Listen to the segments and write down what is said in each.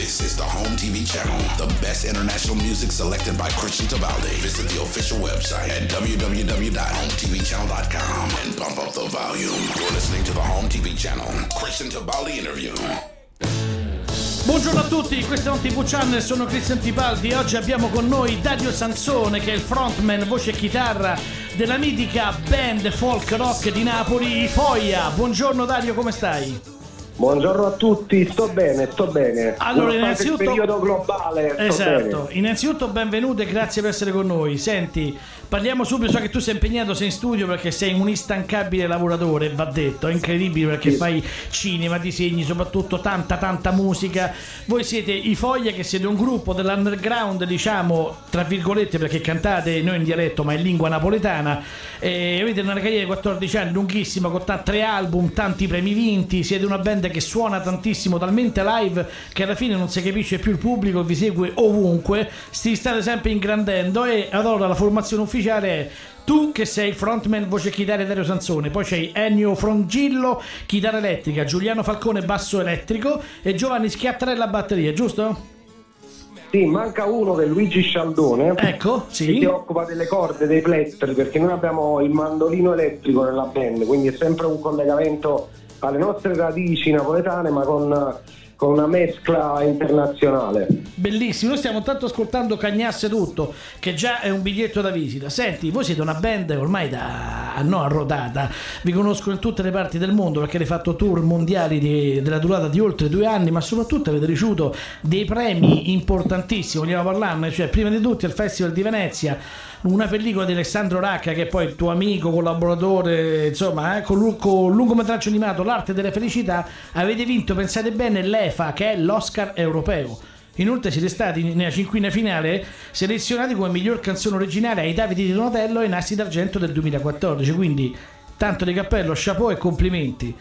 This is the Home TV channel, the best international music selected by Christian Tabaldi. Visit the official website at www.hometvchannel.com and bump up the volume. You're listening to the Home TV channel, Christian Tabaldi interview. Buongiorno a tutti, questo è un TV Channel, sono Cristian Tipaldi oggi abbiamo con noi Dario Sansone che è il frontman, voce e chitarra della mitica band folk rock di Napoli, I. Buongiorno Dario, come stai? Buongiorno a tutti, sto bene, sto bene. Allora, innanzitutto- periodo globale, Esatto, bene. innanzitutto benvenuto e grazie per essere con noi. Senti, parliamo subito, so che tu sei impegnato, sei in studio perché sei un instancabile lavoratore, va detto, è incredibile perché Sì. fai cinema, disegni, soprattutto tanta tanta musica. Voi siete i Foglia che siete un gruppo dell'underground, diciamo, tra virgolette perché cantate non in dialetto ma in lingua napoletana. E avete una carriera di 14 anni lunghissima con ta- tre album, tanti premi vinti, siete una band che suona tantissimo, talmente live che alla fine non si capisce più il pubblico, vi segue ovunque, si state sempre ingrandendo e allora la formazione ufficiale è tu che sei frontman, voce chitarra Dario Sansone, poi c'hai Ennio Frongillo, chitarra elettrica, Giuliano Falcone, basso elettrico e Giovanni Schiattarella, batteria, giusto? Sì, manca uno che è Luigi Scialdone, Ecco, che si sì. occupa delle corde, dei plettri, perché noi abbiamo il mandolino elettrico nella band, quindi è sempre un collegamento alle nostre radici napoletane, ma con, con una mescla internazionale. Bellissimo, noi stiamo intanto ascoltando Cagnasse tutto, che già è un biglietto da visita. Senti, voi siete una band ormai da no, arrodata, vi conosco in tutte le parti del mondo perché avete fatto tour mondiali di- della durata di oltre due anni, ma soprattutto avete ricevuto dei premi importantissimi, vogliamo parlarne, cioè prima di tutti al Festival di Venezia. Una pellicola di Alessandro Racca, che è poi il tuo amico, collaboratore, insomma, eh, con, con lungometraggio animato L'arte delle felicità, avete vinto, pensate bene, l'EFA, che è l'Oscar europeo. Inoltre siete stati nella cinquina finale selezionati come miglior canzone originale ai Davide di Donatello e Nassi d'Argento del 2014, quindi tanto di cappello, chapeau e complimenti.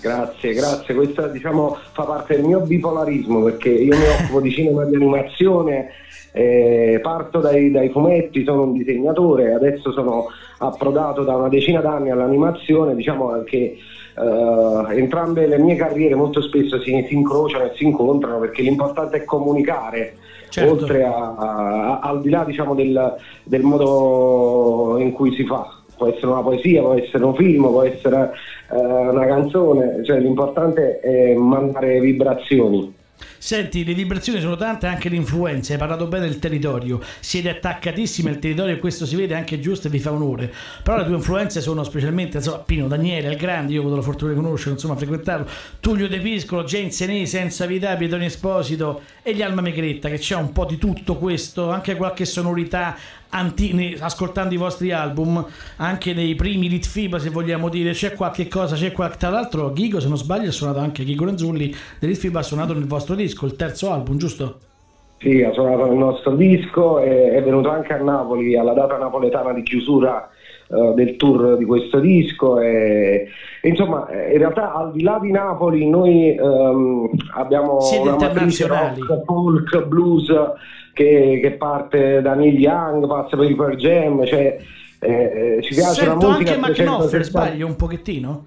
Grazie, grazie. Questo diciamo, fa parte del mio bipolarismo perché io mi occupo di cinema di animazione, eh, parto dai, dai fumetti, sono un disegnatore, adesso sono approdato da una decina d'anni all'animazione, diciamo che eh, entrambe le mie carriere molto spesso si, si incrociano e si incontrano perché l'importante è comunicare. Certo. Oltre a, a- al di là diciamo, del, del modo in cui si fa, può essere una poesia, può essere un film, può essere eh, una canzone, cioè l'importante è mandare vibrazioni. Senti, le vibrazioni sono tante, anche l'influenza, hai parlato bene del territorio, siete attaccatissimi al territorio e questo si vede anche giusto e vi fa onore. Però le tue influenze sono specialmente, insomma, Pino Daniele, il grande, io ho avuto la fortuna di conoscerlo, insomma, frequentarlo, Tullio De Piscolo, Jane Senesi, Enza Vita, Pietro Esposito e gli Alma Megretta, che c'è un po' di tutto questo, anche qualche sonorità anti- ascoltando i vostri album, anche nei primi Litfiba, se vogliamo dire, c'è qualche cosa, c'è qualche... Tra l'altro Ghigo, se non sbaglio, ha suonato anche Ghigo Ranzulli Litfiba ha suonato nel vostro disco, il terzo album, giusto? Sì, ha suonato il nostro disco, è, è venuto anche a Napoli alla data napoletana di chiusura eh, del tour di questo disco. E, e insomma, eh, in realtà al di là di Napoli noi ehm, abbiamo Siete una matrice rock, folk, blues che, che parte da Neil Young, passa per il Pearl Jam, cioè eh, ci piace Sento la musica. anche a McNoffer, 360. sbaglio un pochettino?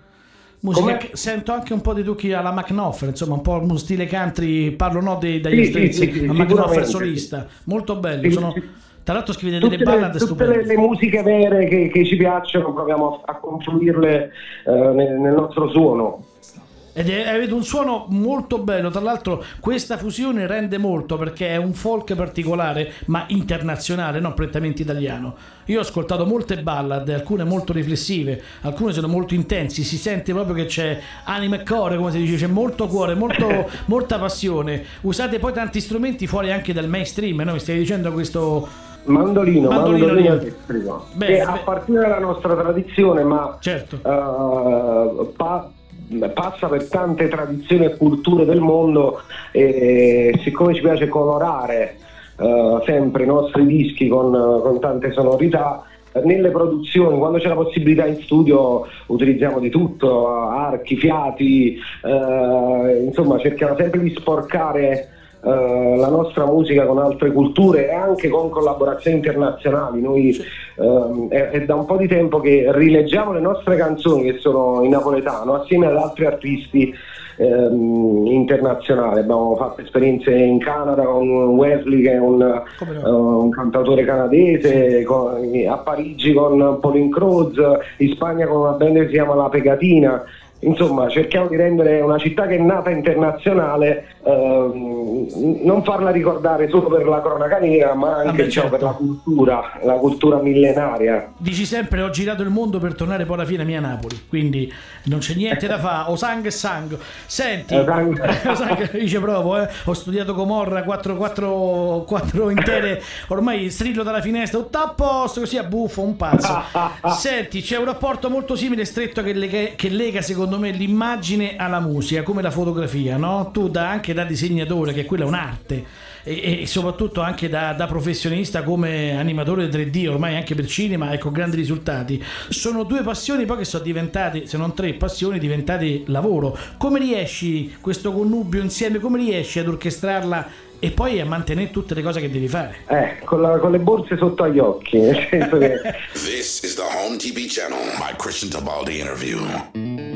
Musica sento anche un po' di trucchi alla McNoffer, insomma, un po' uno stile country, parlo no dei, dagli Sì, Straits, sì, sì, McNoffer solista, molto bello. Sono-. Tra l'altro scrivete tutte, delle ballad le, tutte le, le musiche vere che, che ci piacciono proviamo a, a confluirle eh, nel, nel nostro suono. Ed è, avete un suono molto bello, tra l'altro questa fusione rende molto perché è un folk particolare, ma internazionale, non prettamente italiano. Io ho ascoltato molte ballad, alcune molto riflessive, alcune sono molto intensi, si sente proprio che c'è anima e cuore, come si dice, c'è molto cuore, molto, molta passione. Usate poi tanti strumenti fuori anche dal mainstream, no? Mi stai dicendo questo... Mandolino, Mandolino mandolino, elettrico, Bene, che beh. appartiene alla nostra tradizione, ma Certo. eh, pa- passa per tante tradizioni e culture del mondo e siccome ci piace colorare eh, sempre i nostri dischi con, con tante sonorità, nelle produzioni, quando c'è la possibilità in studio, utilizziamo di tutto, archi, fiati, eh, insomma cerchiamo sempre di sporcare eh, la nostra musica con altre culture e anche con collaborazioni internazionali. Noi ehm, è, è da un po' di tempo che rileggiamo le nostre canzoni che sono in napoletano assieme ad altri artisti ehm, internazionale. Abbiamo fatto esperienze in Canada con Wesley che è un, uh, un cantautore canadese, con, a Parigi con Pauline Croze, in Spagna con una band che si chiama La Pegatina insomma cerchiamo di rendere una città che è nata internazionale ehm, non farla ricordare solo per la cronaca nera ma anche Vabbè, diciamo, certo. per la cultura la cultura millenaria. Dici sempre ho girato il mondo per tornare poi alla fine mia Napoli quindi non c'è niente da fare. O sangue e sangue senti dice provo eh, ho studiato Comorra 4, 4, 4 intere ormai strillo dalla finestra tutto a posto così a buffo un pazzo. Senti c'è un rapporto molto simile stretto che lega, che lega secondo secondo me l'immagine alla musica, come la fotografia, no? Tu da, anche da disegnatore, che quella è un'arte, e, e soprattutto anche da, da, professionista come animatore 3D, ormai anche per cinema e con grandi risultati, sono due passioni poi che sono diventate, se non tre passioni, diventate lavoro. Come riesci questo connubio insieme, come riesci ad orchestrarla e poi a mantenere tutte le cose che devi fare. Eh, con, la, con le borse sotto agli occhi, nel senso che... This is the Home TV channel, my Christian Tabaldi interview.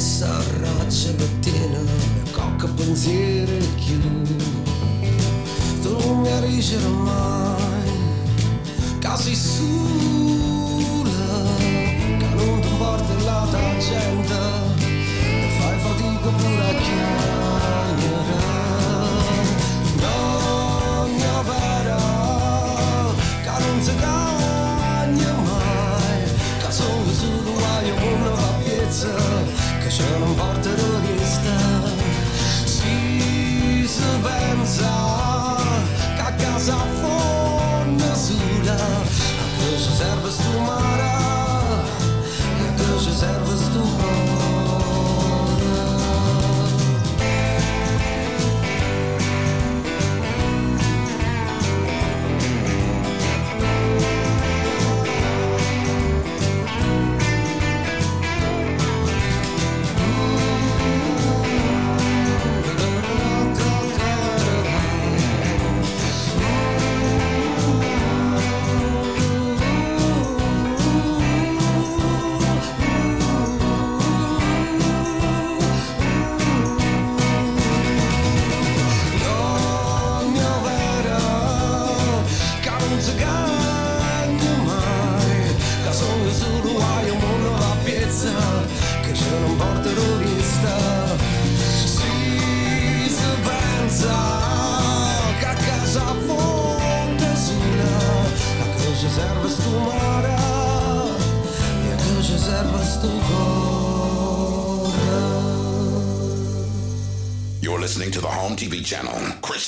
S'arraccia mattina cocca pensiero più tu non mi arrigerai mai casi sola che non ti porta la gente e fai fatica pure a chiamare c'è un porterista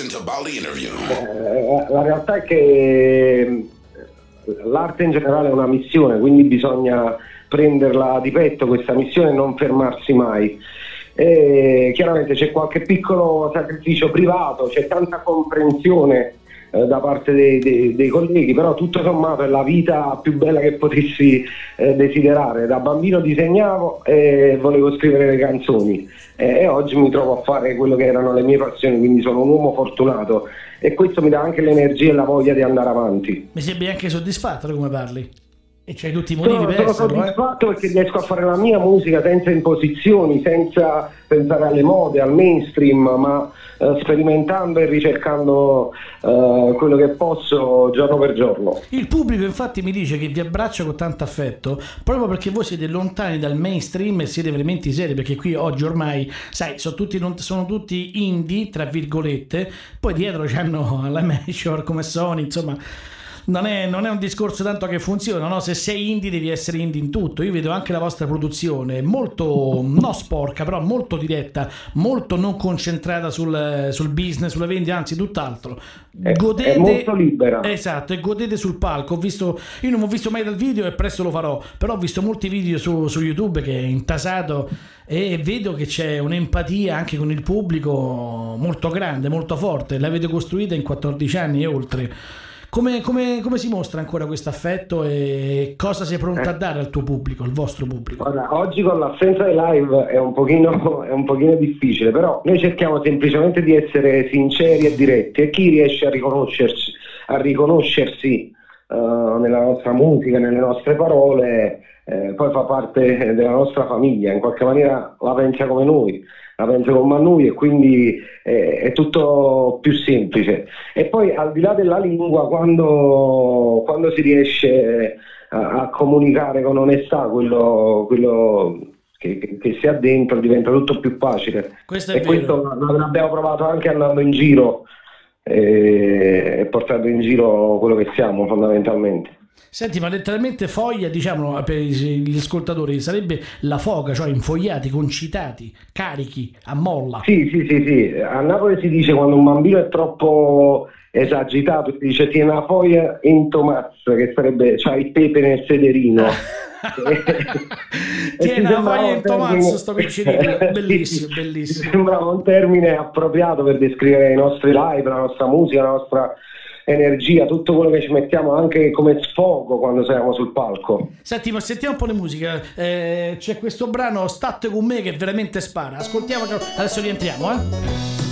interview. Eh, la realtà è che eh, l'arte in generale è una missione, quindi bisogna prenderla di petto questa missione e non fermarsi mai. E chiaramente c'è qualche piccolo sacrificio privato, c'è tanta comprensione eh, da parte dei, dei- dei colleghi, però tutto sommato è la vita più bella che potessi eh, desiderare. Da bambino disegnavo e volevo scrivere le canzoni e, oggi mi trovo a fare quello che erano le mie passioni, quindi sono un uomo fortunato e questo mi dà anche l'energia e la voglia di andare avanti. Mi sembri anche soddisfatto come parli. E c'hai tutti i motivi Sono, per sono esserlo, eh? soddisfatto perché riesco a fare la mia musica senza imposizioni, senza pensare alle mode, al mainstream, ma eh, sperimentando e ricercando eh, quello che posso giorno per giorno. Il pubblico infatti mi dice che vi abbraccia con tanto affetto proprio perché voi siete lontani dal mainstream e siete veramente seri perché qui oggi ormai, sai, sono tutti, sono tutti indie, tra virgolette, poi dietro c'hanno la major come Sony, insomma... Non è, non è un discorso tanto che funziona, no? Se sei indie devi essere indie in tutto. Io vedo anche la vostra produzione molto, non sporca, però molto diretta, molto non concentrata sul, sul business, sulla vendita, anzi tutt'altro. È- è molto libera. Esatto, e godete sul palco. Ho visto, io non ho visto mai dal video e presto lo farò, però ho visto molti video su, su YouTube che è intasato e vedo che c'è un'empatia anche con il pubblico molto grande, molto forte. L'avete costruita in 14 anni e oltre. Come, come- come si mostra ancora questo affetto e cosa sei pronta a dare al tuo pubblico, al vostro pubblico? Guarda, oggi con l'assenza dei live è un, pochino, è un pochino difficile, però noi cerchiamo semplicemente di essere sinceri e diretti e chi riesce a riconoscersi, a riconoscersi eh, nella nostra musica, nelle nostre parole, eh, poi fa parte della nostra famiglia, in qualche maniera la pensa come noi, la pensa come noi e quindi eh, è tutto più semplice. E poi al di là della lingua, quando, quando si riesce a, a comunicare con onestà quello, quello che, che- che si ha dentro diventa tutto più facile. Questo è e vero. questo l'abbiamo provato anche andando in giro eh, e portando in giro quello che siamo fondamentalmente. Senti, ma letteralmente foglia, diciamo per gli ascoltatori, sarebbe la foga, cioè infogliati, concitati, carichi, a molla. Sì, sì, sì, sì. A Napoli si dice quando un bambino è troppo esagitato, si dice tiene la foglia in Tomaz, che sarebbe c'ha il pepe nel sederino. Tiene la foglia in termine- sto piccinino. Bellissimo, bellissimo. Sembrava un termine appropriato per descrivere i nostri live, la nostra musica, la nostra energia, tutto quello che ci mettiamo anche come sfogo quando siamo sul palco. Senti, ma sentiamo un po' le musiche. Eh, c'è questo brano State con me che veramente spara. Ascoltiamo, adesso rientriamo, eh.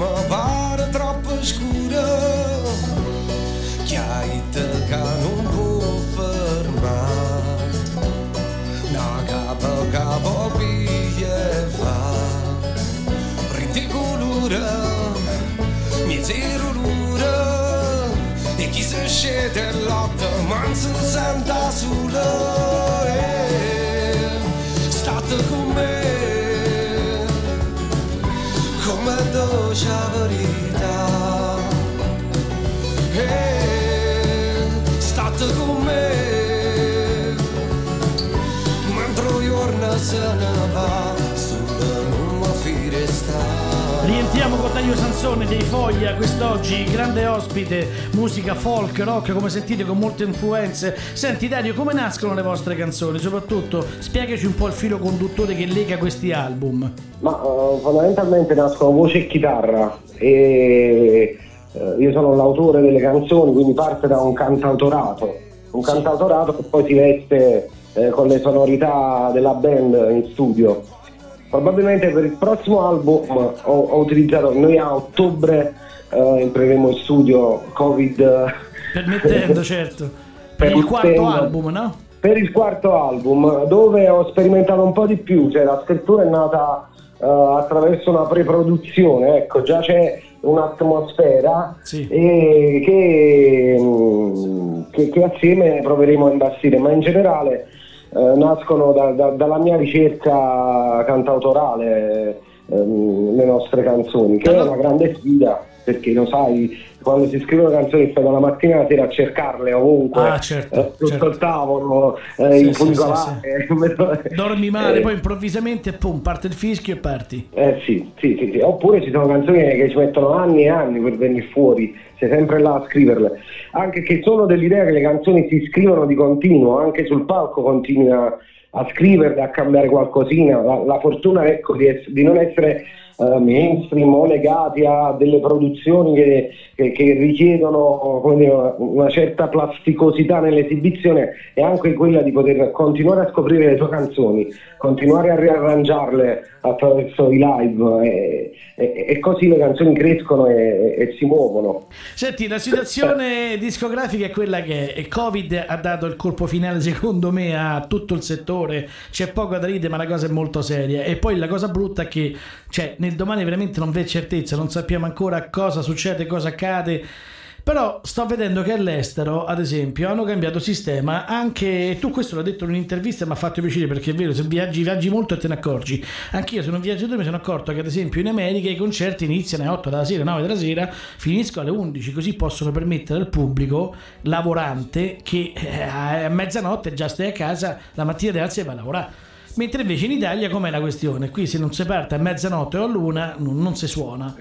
Cielo che mi pare troppo scuro Chi hai te che non può fermare Na capo capo piglia fa Rinte colura Miezero l'ura E chi si scende lotta Ma Dario Sansone dei Foglia quest'oggi, grande ospite, musica folk, rock, come sentite con molte influenze. Senti Dario, come nascono le vostre canzoni? Soprattutto spiegaci un po' il filo conduttore che lega questi album. Ma eh, fondamentalmente nascono voce e chitarra e eh, io sono l'autore delle canzoni, quindi parte da un cantautorato, un Sì. cantautorato che poi si veste eh, con le sonorità della band in studio. Probabilmente per il prossimo album ho, ho utilizzato, noi a ottobre eh, entreremo in studio Covid Permettendo, certo. Per il quarto Permettendo. album, no? per il quarto album dove ho sperimentato un po' di più, cioè la scrittura è nata eh, attraverso una preproduzione, ecco, già c'è un'atmosfera Sì. che, mm, che- che assieme proveremo a imbastire, ma in generale eh, nascono da- da- dalla mia ricerca cantautorale ehm, le nostre canzoni, che è una grande sfida perché lo sai, quando si scrivono canzoni stai dalla mattina alla sera a cercarle ovunque, Ah, certo, eh, sotto certo. il tavolo, eh, Sì, in sì, funicolare. Dormi male, Eh, poi improvvisamente pum, parte il fischio e parti. eh sì, sì, sì, sì. Oppure ci sono canzoni che ci mettono anni e anni per venire fuori, sei sempre là a scriverle. Anche che sono dell'idea che le canzoni si scrivono di continuo, anche sul palco continui a, scriverle, a cambiare qualcosina. La, la fortuna ecco, di, ess- di non essere eh, mainstream o legati a delle produzioni che, che- che richiedono dire, una- certa plasticosità nell'esibizione è anche quella di poter continuare a scoprire le tue canzoni, continuare a riarrangiarle attraverso i live e, e- e così le canzoni crescono e, e si muovono. Senti, la situazione discografica è quella che. Il Covid ha dato il colpo finale, secondo me, a tutto il settore. C'è poco da ridere, ma la cosa è molto seria. E poi la cosa brutta è che, cioè, nel domani veramente non v'è certezza, non sappiamo ancora cosa succede, cosa accade. Però sto vedendo che all'estero, ad esempio, hanno cambiato sistema anche tu questo l'hai detto in un'intervista, mi ha fatto piacere perché è vero, se viaggi, viaggi molto e te ne accorgi. Anch'io sono un viaggiatore mi sono accorto che ad esempio in America i concerti iniziano alle 8 della sera, 9 della sera, finiscono alle 11, così possono permettere al pubblico lavorante che eh, a mezzanotte già stai a casa, la mattina ti alzi e vai a lavorare. Mentre invece in Italia com'è la questione? Qui se non si parte a mezzanotte o a luna non, non si suona.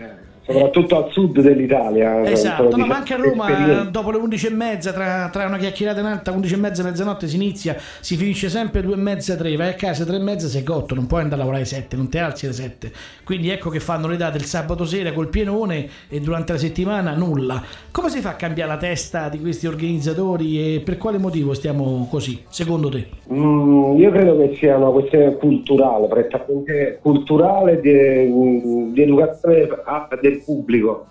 Soprattutto al sud dell'Italia. Esatto, no, ma anche a Roma esperienze. dopo le 11 e mezza, tra, tra una chiacchierata e un'altra, 11 e mezza, mezzanotte si inizia, si finisce sempre 2 e mezza, 3, vai a casa 3 e mezza, sei cotto, non puoi andare a lavorare alle 7, non ti alzi alle 7. Quindi ecco che fanno le date il sabato sera col pienone e durante la settimana nulla. Come si fa a cambiare la testa di questi organizzatori e per quale motivo stiamo così, secondo te? Mm, io credo che sia una questione culturale, prettamente culturale di, di educazione a- del pubblico.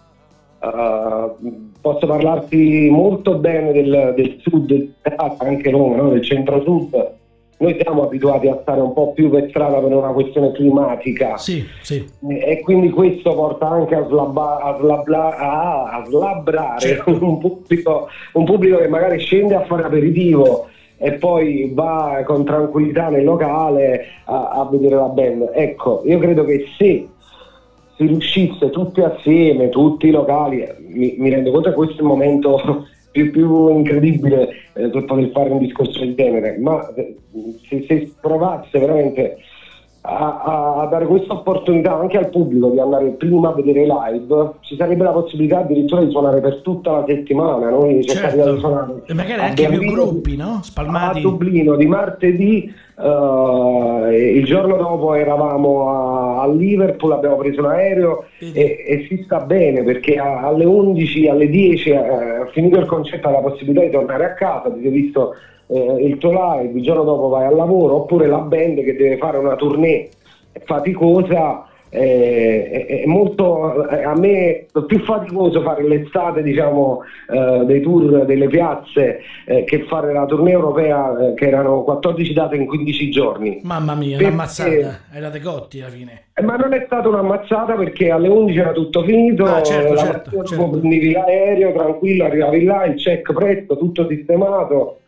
Uh, posso parlarti molto bene del, del sud, anche Roma, no? del centro-sud. Noi siamo abituati a stare un po' più per strada per una questione climatica Sì, sì. e quindi questo porta anche a, slabba- a slabla- a- a slabrare Certo. un, pubblico, un pubblico che magari scende a fare aperitivo e poi va con tranquillità nel locale a, a vedere la band. Ecco, io credo che se si riuscisse tutti assieme, tutti i locali, eh, mi, mi rendo conto che questo è il momento più, più incredibile eh, per poter fare un discorso del genere, ma eh, se, se provasse veramente a, a- dare questa opportunità anche al pubblico di andare prima a vedere live, ci sarebbe la possibilità addirittura di suonare per tutta la settimana. Noi capitato di suonare Certo. E magari anche più gruppi, no? Spalmati. A Dublino di martedì, e il giorno dopo eravamo a, a Liverpool, abbiamo preso un aereo e, e si sta bene perché a- alle 11, alle 10, eh, finito il concerto, hai la possibilità di tornare a casa, ti sei visto eh, il tuo live, il giorno dopo vai al lavoro, oppure la band che deve fare una tournée faticosa. eh, È, è molto eh, a me è più faticoso fare l'estate diciamo eh, dei tour delle piazze eh, che fare la tournée europea che erano 14 date in 15 giorni Mamma mia, Perché- un'ammazzata. Erate cotti alla fine. Ma non è stata un'ammazzata perché alle 11 era tutto finito, Ah, certo, la certo, certo. prendevi l'aereo tranquillo, arrivavi là, il check presto, tutto sistemato,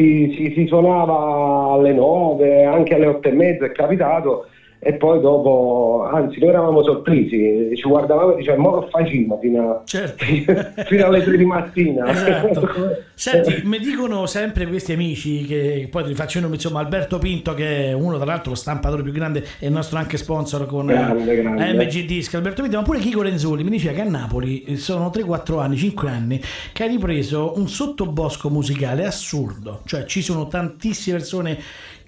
si, si- si suonava alle 9, anche alle 8 e mezza è capitato e poi dopo, anzi noi eravamo sorpresi, ci guardavamo e dicevamo ma fai cima fino, a- Certo. fino alle 3 di mattina. Esatto. Senti, mi dicono sempre questi amici che poi ti faccio il nome, insomma, Alberto Pinto che è uno tra l'altro lo stampatore più grande e il nostro anche sponsor con Grande, grande. eh, MG Disc, Alberto Pinto, ma pure Chico Renzulli mi diceva che a Napoli sono 3-4 anni, 5 anni che ha ripreso un sottobosco musicale assurdo, cioè ci sono tantissime persone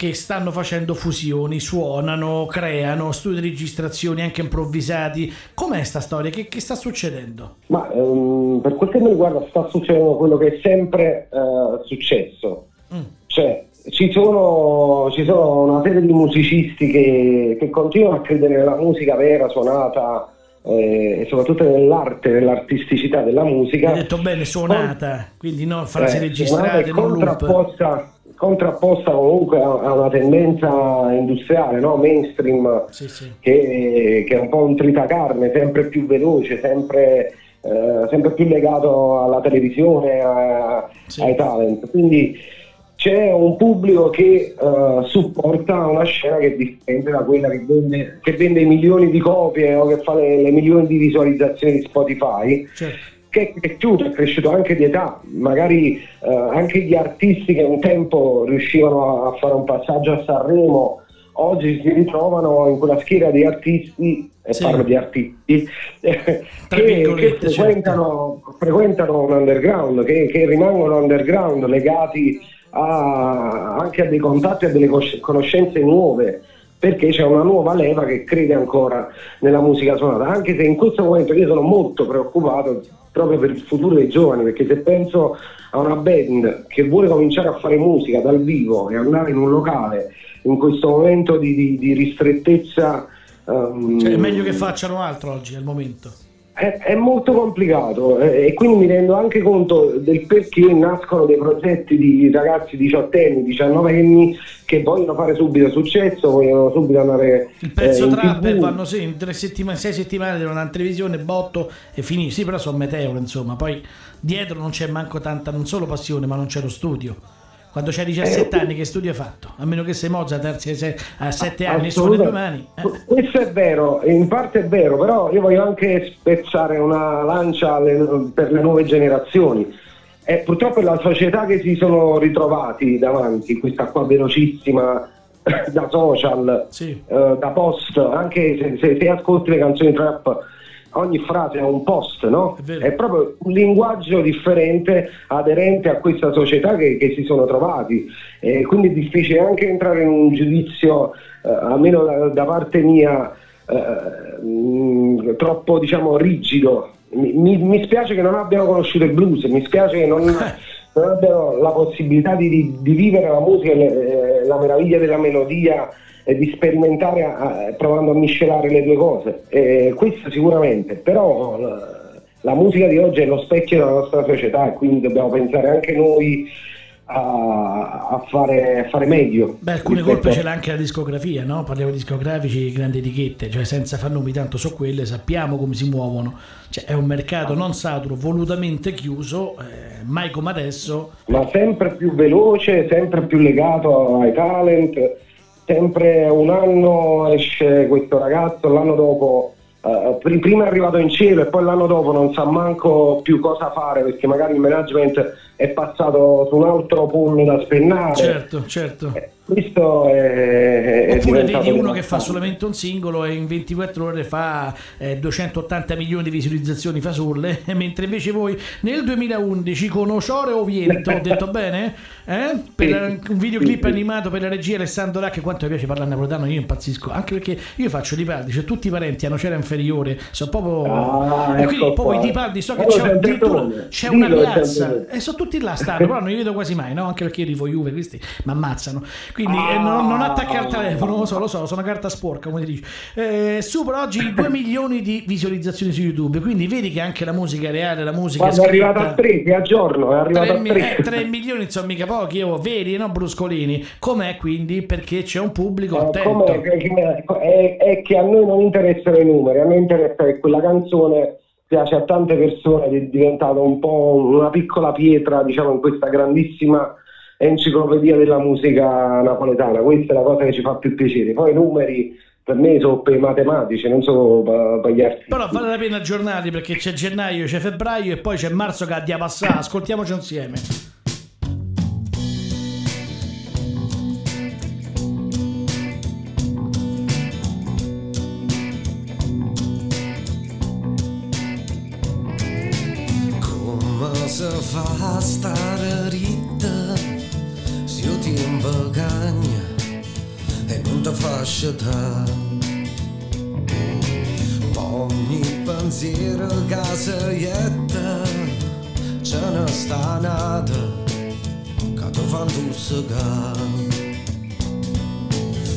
che stanno facendo fusioni, suonano, creano, studi di registrazioni anche improvvisati. Com'è sta storia? Che, che sta succedendo? Ma ehm, per quel che mi riguarda sta succedendo quello che è sempre eh, successo. Mm. Cioè, ci sono, ci sono una serie di musicisti che, che continuano a credere nella musica vera, suonata eh, e soprattutto nell'arte, nell'artisticità della musica. Hai detto bene, suonata, quindi no, frasi Eh, registrate, non loop. contrapposta, contrapposta comunque a, una tendenza industriale, no? mainstream, Sì, sì. che, che è un po' un tritacarne, sempre più veloce, sempre, eh, sempre più legato alla televisione, a- Sì. ai talent. Quindi c'è un pubblico che eh, supporta una scena che è differente da quella che vende, che vende milioni di copie o che fa le, le milioni di visualizzazioni di Spotify. Certo. Che è cresciuto, è cresciuto anche di età, magari eh, anche gli artisti che un tempo riuscivano a fare un passaggio a Sanremo, oggi si ritrovano in quella schiera di artisti, e Sì. parlo di artisti, che, che virgolette, certo. frequentano, frequentano un underground, che, che rimangono underground, legati a- anche a dei contatti, a delle conoscenze nuove, perché c'è una nuova leva che crede ancora nella musica suonata, anche se in questo momento io sono molto preoccupato proprio per il futuro dei giovani, perché se penso a una band che vuole cominciare a fare musica dal vivo e andare in un locale in questo momento di, di- di ristrettezza... ehm, Cioè, è meglio che facciano altro oggi al momento. È, è molto complicato eh, e quindi mi rendo anche conto del perché nascono dei progetti di ragazzi diciottenni, diciannovenni che vogliono fare subito successo, vogliono subito andare Il pezzo eh, in trapper vanno sì, in tre settimane, sei settimane devono andare in televisione, botto e finì. Sì, però sono meteore, insomma. Poi dietro non c'è manco tanta, non solo passione, ma non c'è lo studio. Quando c'hai 17 Eh, anni, che studio hai fatto? A meno che sei Mozart a 7 anni suoni due mani. Eh. Questo è vero, in parte è vero, però io voglio anche spezzare una lancia alle- per le nuove generazioni. E purtroppo è la società che si sono ritrovati davanti, questa qua velocissima da social, Sì. eh, da post, anche se, se- se ascolti le canzoni trap, ogni frase è un post, no? È vero. proprio un linguaggio differente, aderente a questa società che, che si sono trovati. E quindi è difficile anche entrare in un giudizio, eh, almeno da, da parte mia, eh, mh, troppo diciamo rigido. Mi, mi- mi spiace che non abbiano conosciuto il blues, mi spiace che non, non abbiano la possibilità di, di- di vivere la musica, e eh, la meraviglia della melodia e di sperimentare a- provando a miscelare le due cose. Eh, questo sicuramente, però la, la musica di oggi è lo specchio della nostra società e quindi dobbiamo pensare anche noi a, a fare, a fare meglio. Beh, alcune rispetto colpe ce l'ha anche la discografia, no? Parliamo di discografici, grandi etichette, cioè senza far nomi tanto su quelle, sappiamo come si muovono. Cioè, è un mercato non saturo, volutamente chiuso, eh, mai come adesso. ma sempre più veloce, sempre più legato ai talent, sempre un anno esce questo ragazzo, l'anno dopo, pri- prima è arrivato in cielo e poi l'anno dopo non sa manco più cosa fare perché magari il management è passato su un altro pool da spennare. Certo, certo. Eh, Questo è, è Oppure vedi uno che fa solamente un singolo e in 24 ore fa eh, 280 milioni di visualizzazioni fasulle, mentre invece voi nel 2011 con Ociore o Viento, ho detto bene? Eh? Per Sì, un videoclip sì, animato per la regia Alessandro Racchi, quanto mi piace parlare napoletano, io impazzisco, anche perché io faccio Lipaldi, cioè tutti i parenti hanno c'era inferiore, sono proprio... Ah, e quindi ecco proprio qua. i Lipaldi so che c'è, addirittura c'è una piazza e sono tutti là stanno, però non li vedo quasi mai, no? Anche perché io rifo Juve, questi mi ammazzano. Quindi eh, non, non attacca al telefono, lo so, lo so, sono una carta sporca, come si dice. Eh, supera oggi 2 milioni di visualizzazioni su YouTube, quindi vedi che anche la musica reale, la musica Quando è arrivato a scritta... 3, a giorno, è arrivato 3, a 3. eh, 3 milioni sono mica pochi, oh, veri, no bruscolini. Com'è quindi? Perché c'è un pubblico Eh, attento. Che- è, è che a noi non interessano i numeri, a noi interessa che quella canzone piace a tante persone ed è diventata un po' una piccola pietra, diciamo, in questa grandissima enciclopedia della musica napoletana. Questa è la cosa che ci fa più piacere. Poi i numeri per me sono per i matematici, non sono per, gli artisti. Però vale la pena aggiornarli perché c'è gennaio, c'è febbraio e poi c'è marzo che ha di passare. Ascoltiamoci insieme. Fa sciatare? Ogni pensiero che si jetta ce ne sta nata che ti fa intossicare.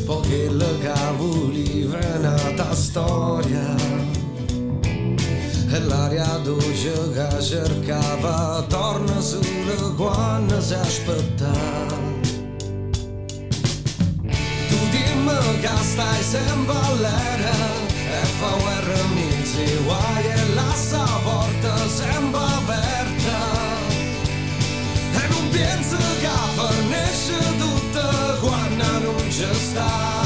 Poi che cavoli è nata storia e l'aria dolce che cercava torna solo quando si aspetta. stai sempre all'era mi si guai e la sua porta sempre aperta. E non penso che fornisce tutto quando non ci stai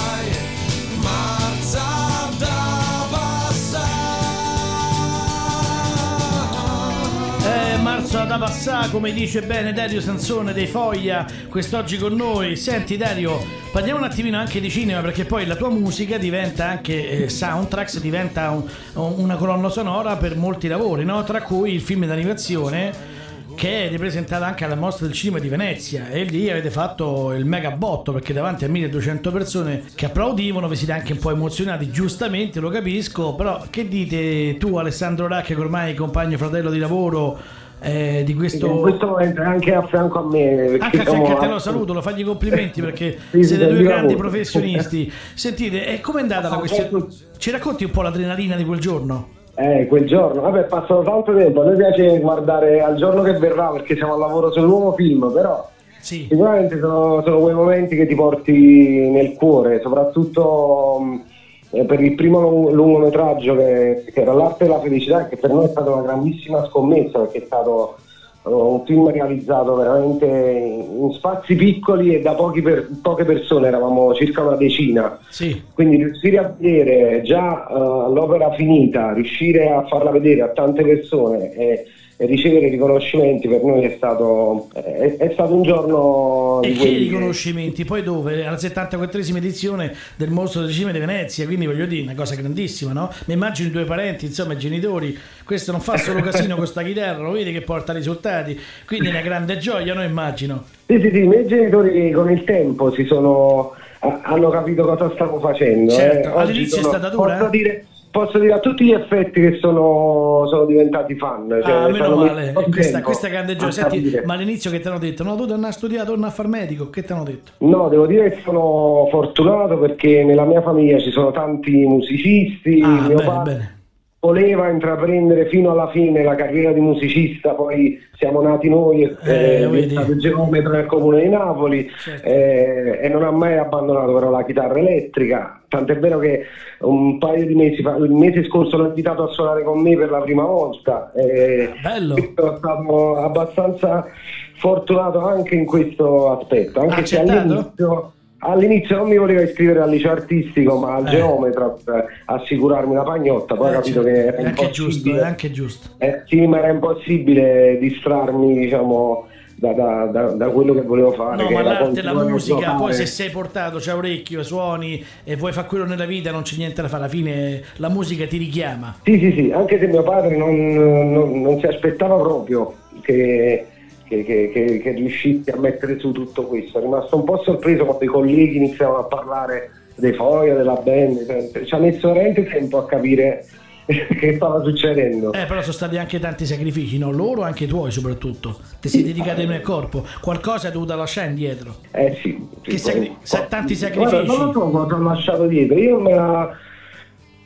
da passare, come dice bene Dario Sansone dei Foglia, quest'oggi con noi. Senti Dario, parliamo un attimino anche di cinema perché poi la tua musica diventa anche eh, soundtracks, diventa un- una colonna sonora per molti lavori, no? tra cui il film d'animazione che è ripresentata anche alla mostra del cinema di Venezia e lì avete fatto il mega botto perché davanti a 1200 persone che applaudivano vi siete anche un po' emozionati giustamente lo capisco però che dite tu Alessandro Racche che ormai compagno fratello di lavoro eh, di questo In questo momento è anche a fianco a me. anche a fianco a te lo saluto, lo fagli i complimenti perché Sì, siete sì, due di grandi lavoro. professionisti. Sentite, e com'è andata la questione? Ci racconti un po' l'adrenalina di quel giorno? Eh, quel giorno, vabbè, passano tanto tempo. A noi piace guardare al giorno che verrà perché siamo al lavoro sul nuovo film, però Sì. sicuramente sono, sono quei momenti che ti porti nel cuore, soprattutto eh, per il primo lung- lungometraggio che, che era L'arte della felicità, che per noi è stata una grandissima scommessa perché è stato eh, un film realizzato veramente in spazi piccoli e da pochi per- poche persone, eravamo circa una decina. Sì. Quindi riuscire a vedere già eh, l'opera finita, riuscire a farla vedere a tante persone e, e ricevere riconoscimenti per noi è stato, è, è stato un giorno E di che riconoscimenti? Poi dove? Alla 74esima edizione del Mostro del Cinema di Venezia, quindi voglio dire, una cosa grandissima, no? Mi immagino i tuoi parenti, insomma, i genitori, questo non fa solo casino con sta chitarra, lo vedi che porta risultati, quindi è una grande gioia, no? Immagino. Sì, sì, sì, i miei genitori con il tempo si sono, ha- hanno capito cosa stavo facendo. Certo, eh. All'inizio è sono- stata dura, Posso eh? dire, posso dire a tutti gli effetti che sono, sono diventati fan. Cioè, ah, meno male, questa, questa è grande gioia. Senti, ma all'inizio che ti hanno detto? No, tu torna a studiare, torna a far medico, che ti hanno detto? No, devo dire che sono fortunato perché nella mia famiglia ci sono tanti musicisti, Ah, mio bene, padre bene. Voleva intraprendere fino alla fine la carriera di musicista, poi siamo nati noi, Eh, eh, è vedi. diventato geometra nel comune di Napoli Certo. eh, e non ha mai abbandonato però la chitarra elettrica, tant'è vero che un paio di mesi fa, il mese scorso l'ho invitato a suonare con me per la prima volta. eh, Bello. sono stato abbastanza fortunato anche in questo aspetto, anche Ha se accettato? all'inizio, all'inizio non mi voleva iscrivere al liceo artistico, ma al Eh. geometra per assicurarmi una pagnotta, poi ho Eh, capito certo, che era è anche giusto, è anche giusto. Eh, sì, ma era impossibile distrarmi, diciamo, da, da- da- da quello che volevo fare. No, ma l'arte la musica, poi se sei portato, c'hai orecchio, suoni e vuoi fare quello nella vita, non c'è niente da fare. Alla fine la musica ti richiama. Sì, sì, sì, anche se mio padre non, non- non si aspettava proprio che, che, che- che- che riuscissi a mettere su tutto questo. È rimasto un po' sorpreso quando i colleghi iniziavano a parlare dei Foia, della band, ci ha messo veramente tempo a capire che stava succedendo. Eh, però sono stati anche tanti sacrifici, no? Loro, anche tuoi soprattutto. Ti sei dedicato nel corpo. Qualcosa hai dovuto lasciare indietro. Eh sì. Che sì, sacri- poi- sa- tanti Guarda, sacrifici. non lo so cosa ho lasciato dietro. Io me la-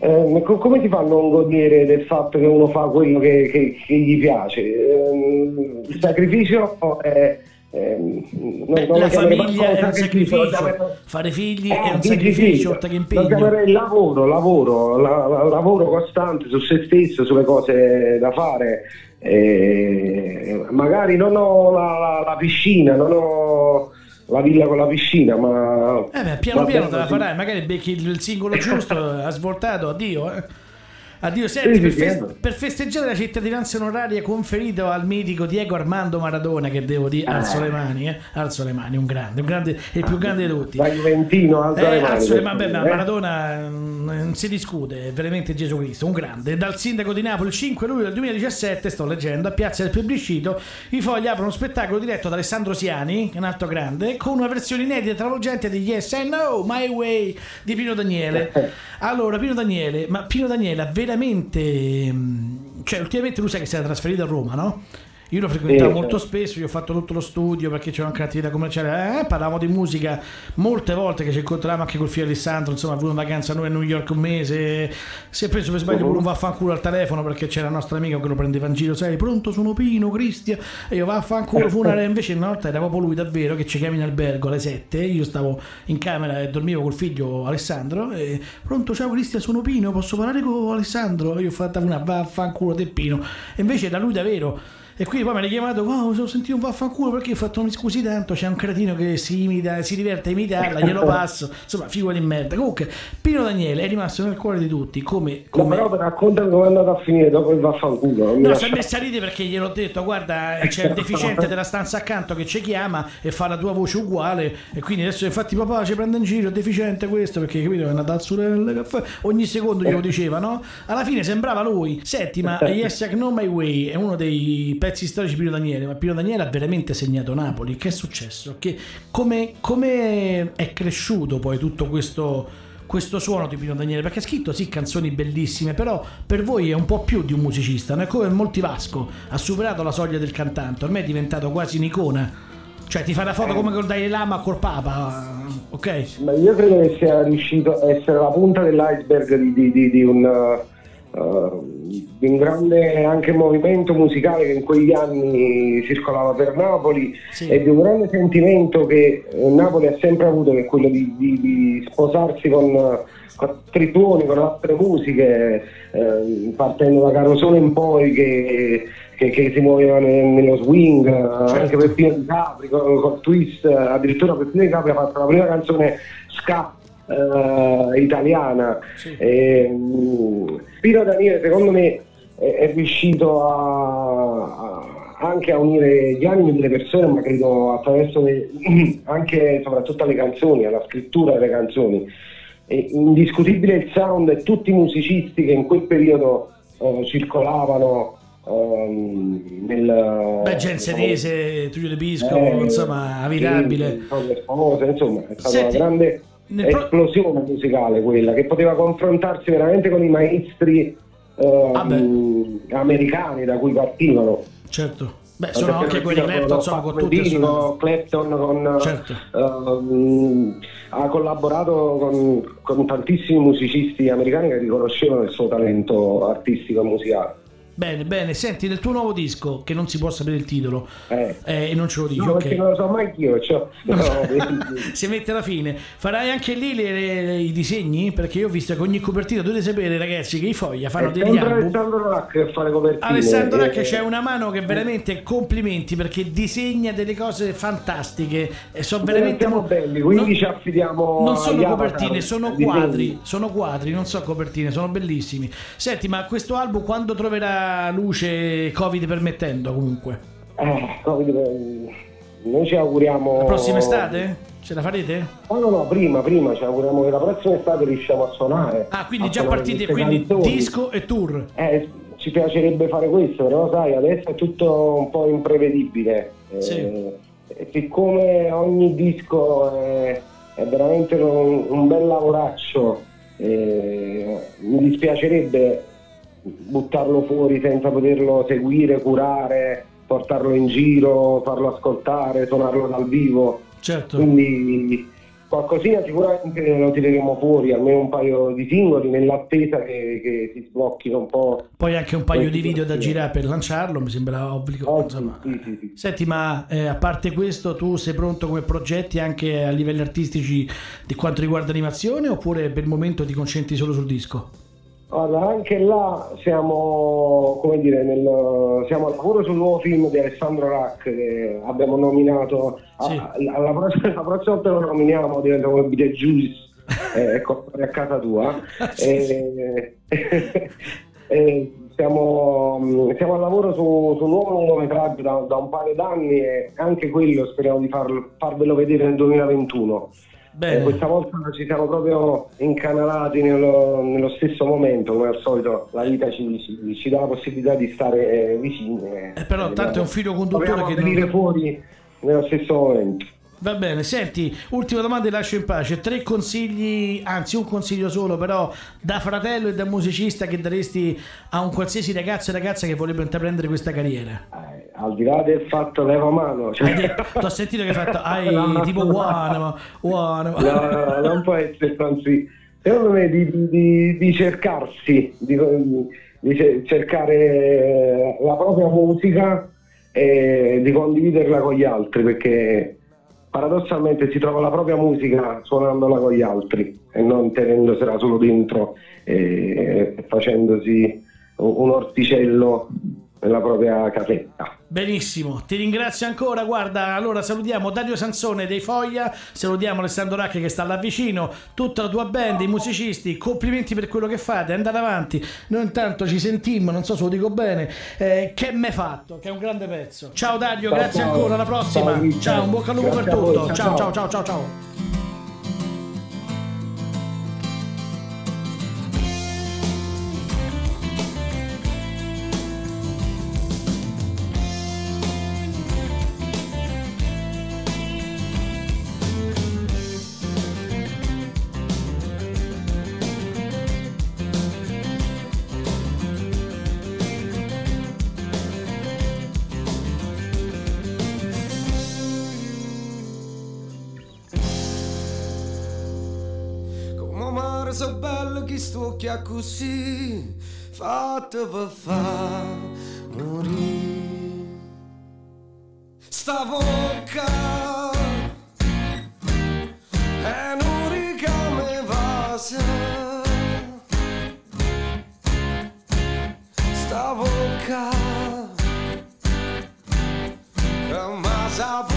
eh, co- come si fa a non godere del fatto che uno fa quello che, che- che gli piace? Ehm, il sacrificio è. non- Beh, la famiglia è un sacrificio, lo chiamerei- fare figli Eh, è un sacrificio oltre che impegno. chiamerei lavoro, lavoro, la- la- lavoro costante su se stesso, sulle cose da fare. Eh, magari non ho la- la piscina, non ho la villa con la piscina, ma... Eh beh, piano piano te la farai, magari becchi il il singolo giusto, ha svoltato, addio. Eh. Addio, senti, per, sì, fes- certo. per festeggiare la cittadinanza onoraria conferita al mitico Diego Armando Maradona, che devo dire, alzo le mani, eh, alzo le mani, un grande, un grande, il più grande di tutti. Da Juventino, alza le Eh, mani. alzo le mani, beh, eh. Maradona mm, non si discute, è veramente Gesù Cristo, un grande. Dal sindaco di Napoli il 5 luglio del 2017, sto leggendo, a Piazza del Plebiscito, i fogli aprono uno spettacolo diretto da Alessandro Siani, un altro grande, con una versione inedita e travolgente di Yes I Know, My Way di Pino Daniele. Allora, Pino Daniele, ma Pino Daniele ha veramente... mm, Cioè, ultimamente lui sai che si era trasferito a Roma, no? Io lo frequentavo Sì, molto certo. spesso, io ho fatto tutto lo studio perché c'era anche l'attività commerciale, eh, parlavamo di musica molte volte che ci incontravamo anche col figlio Alessandro, insomma, ha avuto una vacanza noi a New York un mese, si è preso per sbaglio pure un vaffanculo al telefono perché c'era il nostro amico che lo prendeva in giro, sai, pronto sono Pino, Cristian, e io vaffanculo, fu una invece una volta era proprio lui davvero che ci chiama in albergo alle 7, io stavo in camera e dormivo col figlio Alessandro, e pronto ciao Cristian sono Pino, posso parlare con Alessandro? Io ho fatto una vaffanculo del Pino, e invece era lui davvero E quindi poi mi hanno chiamato, wow, mi sono sentito un vaffanculo perché ho fatto mi scusi tanto, c'è un cretino che si imita, si diverte a imitarla, glielo passo, insomma, figo di merda. Comunque, Pino Daniele è rimasto nel cuore di tutti, come... No, come... però raccontami come è andato a finire dopo il vaffanculo. No, si è messa a ridere perché gliel'ho detto, guarda, c'è il deficiente della stanza accanto che ci chiama e fa la tua voce uguale e quindi adesso infatti papà ci prende in giro, è deficiente questo perché capito, è una tazzurella, caffè, ogni secondo glielo diceva, no? Alla fine sembrava lui. Senti, ma Yes Know My Way è uno dei pezzi storici Pino Daniele, ma Pino Daniele ha veramente segnato Napoli. Che è successo? Che, come, come è cresciuto poi tutto questo, questo suono di Pino Daniele? Perché ha scritto sì canzoni bellissime, però per voi è un po' più di un musicista, non è come Molti Vasco, ha superato la soglia del cantante, ormai è diventato quasi un'icona. Cioè ti fa la foto come col Dalai Lama col Papa, ok? Ma io credo che sia riuscito a essere la punta dell'iceberg di, di- di- di un, uh, di un grande anche movimento musicale che in quegli anni circolava per Napoli Sì. e di un grande sentimento che eh, Napoli ha sempre avuto, che è quello di, di- di sposarsi con, eh, con altri con altre musiche, eh, partendo da Carosone in poi che, che- che si muoveva ne- nello swing, eh, anche Peppino di Capri, con, con Twist, eh, addirittura Peppino di Capri ha fatto la prima canzone ska eh, italiana. E, mm, Pino Daniele secondo me è, è riuscito a, a- anche a unire gli animi delle persone, ma credo attraverso le- anche soprattutto alle canzoni, alla scrittura delle canzoni. È indiscutibile il sound e tutti i musicisti che in quel periodo eh, circolavano ehm, nel Beh, Gen Senese, Tullio De Pisco, eh, insomma, avirabile. sì, famose, insomma, è stata Senti, una grande nel pro- esplosione musicale quella che poteva confrontarsi veramente con i maestri eh, Ah, americani da cui partivano. Certo. Beh, sono Perché anche quelli Clapton, insomma, con tutti. Sono- Clapton, con, Certo. ehm, ha collaborato con, con tantissimi musicisti americani che riconoscevano il suo talento artistico e musicale. Bene, bene. Senti, del tuo nuovo disco, che non si può sapere il titolo, Eh. eh, e non ce lo dici, No, perché ok. non lo so mai io. Cioè, no, si mette alla fine. Farai anche lì le- le- i disegni? Perché io ho visto che ogni copertina, dovete sapere ragazzi che i foglia fanno è degli sempre album. Alessandro Rack a fare copertine. Alessandro Rack Eh, c'è una mano che veramente complimenti perché disegna delle cose fantastiche e sono veramente siamo mo- belli, quindi non- ci affidiamo Non sono copertine, sono quadri, sono quadri, non so copertine, sono bellissimi. Senti, ma questo album quando troverà luce Covid permettendo comunque? Eh, Covid, eh, noi ci auguriamo. La prossima estate? Ce la farete? No, no, no, prima, prima ci auguriamo che la prossima estate riusciamo a suonare. Ah, quindi già partite, quindi canzoni. disco e tour. Eh, ci piacerebbe fare questo, però sai, adesso è tutto un po' imprevedibile. Eh, Sì. e siccome ogni disco è, è veramente un, un bel lavoraccio, eh, mi dispiacerebbe buttarlo fuori senza poterlo seguire, curare, portarlo in giro, farlo ascoltare, suonarlo dal vivo. Certo. Quindi qualcosina sicuramente lo tireremo fuori, almeno un paio di singoli, nell'attesa che, che si sblocchino un po'. Poi anche un paio di video da girare per lanciarlo, mi sembra obbligo. Oh, insomma. sì, sì, sì. Senti, ma eh, a parte questo, tu sei pronto come progetti anche a livelli artistici di quanto riguarda animazione oppure per il momento ti concentri solo sul disco? Guarda, anche là siamo, come dire, nel, siamo al lavoro sul nuovo film di Alessandro Rack che abbiamo nominato. a- Sì. alla, prossima, la prossima volta lo nominiamo, diventa come Beetlejuice e ecco, a casa tua. E- e siamo, siamo al lavoro su, su un nuovo lungometraggio da, da un paio d'anni e anche quello speriamo di farlo- farvelo vedere nel 2021. Eh, questa volta ci siamo proprio incanalati nello, nello stesso momento, come al solito la vita ci, ci- ci dà la possibilità di stare eh, vicini. Eh, però tanto è un filo conduttore che a venire non- fuori nello stesso momento. Va bene, senti, ultima domanda e lascio in pace. Tre consigli, anzi un consiglio solo, però da fratello e da musicista che daresti a un qualsiasi ragazzo e ragazza che vorrebbe intraprendere questa carriera. Eh, al di là del fatto leva mano, cioè, Hai detto- ho sentito che hai fatto, hai No, tipo no. one, one. No, no, no, non può essere così. Secondo me di, di- di- cercarsi, di, di ce- cercare la propria musica e di condividerla con gli altri, perché paradossalmente si trova la propria musica suonandola con gli altri e non tenendosela solo dentro e facendosi un un orticello nella propria casetta. Benissimo, ti ringrazio ancora. Guarda, allora salutiamo Dario Sansone dei Foglia, salutiamo Alessandro Racchi che sta là vicino, tutta la tua band, i musicisti. Complimenti per quello che fate, andate avanti. Noi intanto ci sentimmo, non so se lo dico bene. Eh, che me fatto, che è un grande pezzo. Ciao Dario, Ciao, grazie ciao. ancora. Alla prossima. Ciao, un bocca al lupo per Grazie voi, tutto. Ciao, ciao, ciao, ciao, ciao, ciao. So bello che sto che così fatto per far morire sta bocca è un'unica me vasa sta bocca m'ha saputo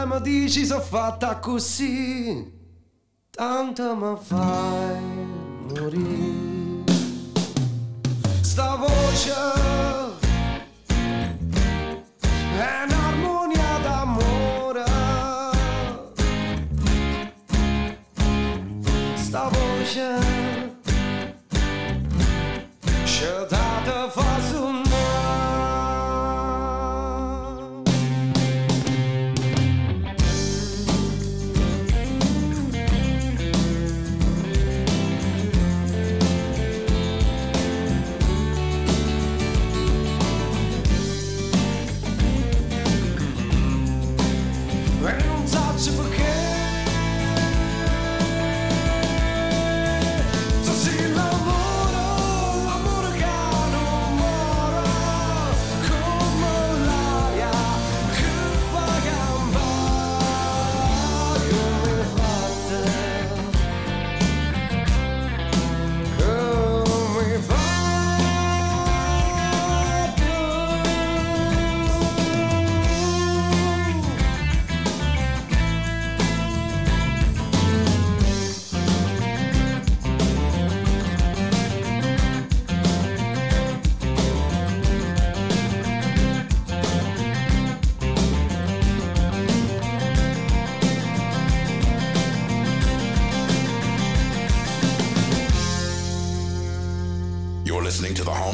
parla mi dici so fatta così. Tanto mi fai morire Sta voce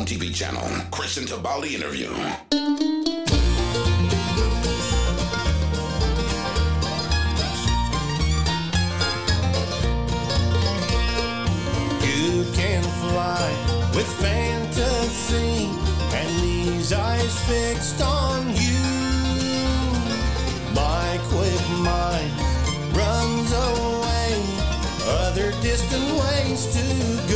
TV channel, Christian Tabali interview. You can fly with fantasy and these eyes fixed on you. My quick mind runs away, other distant ways to go.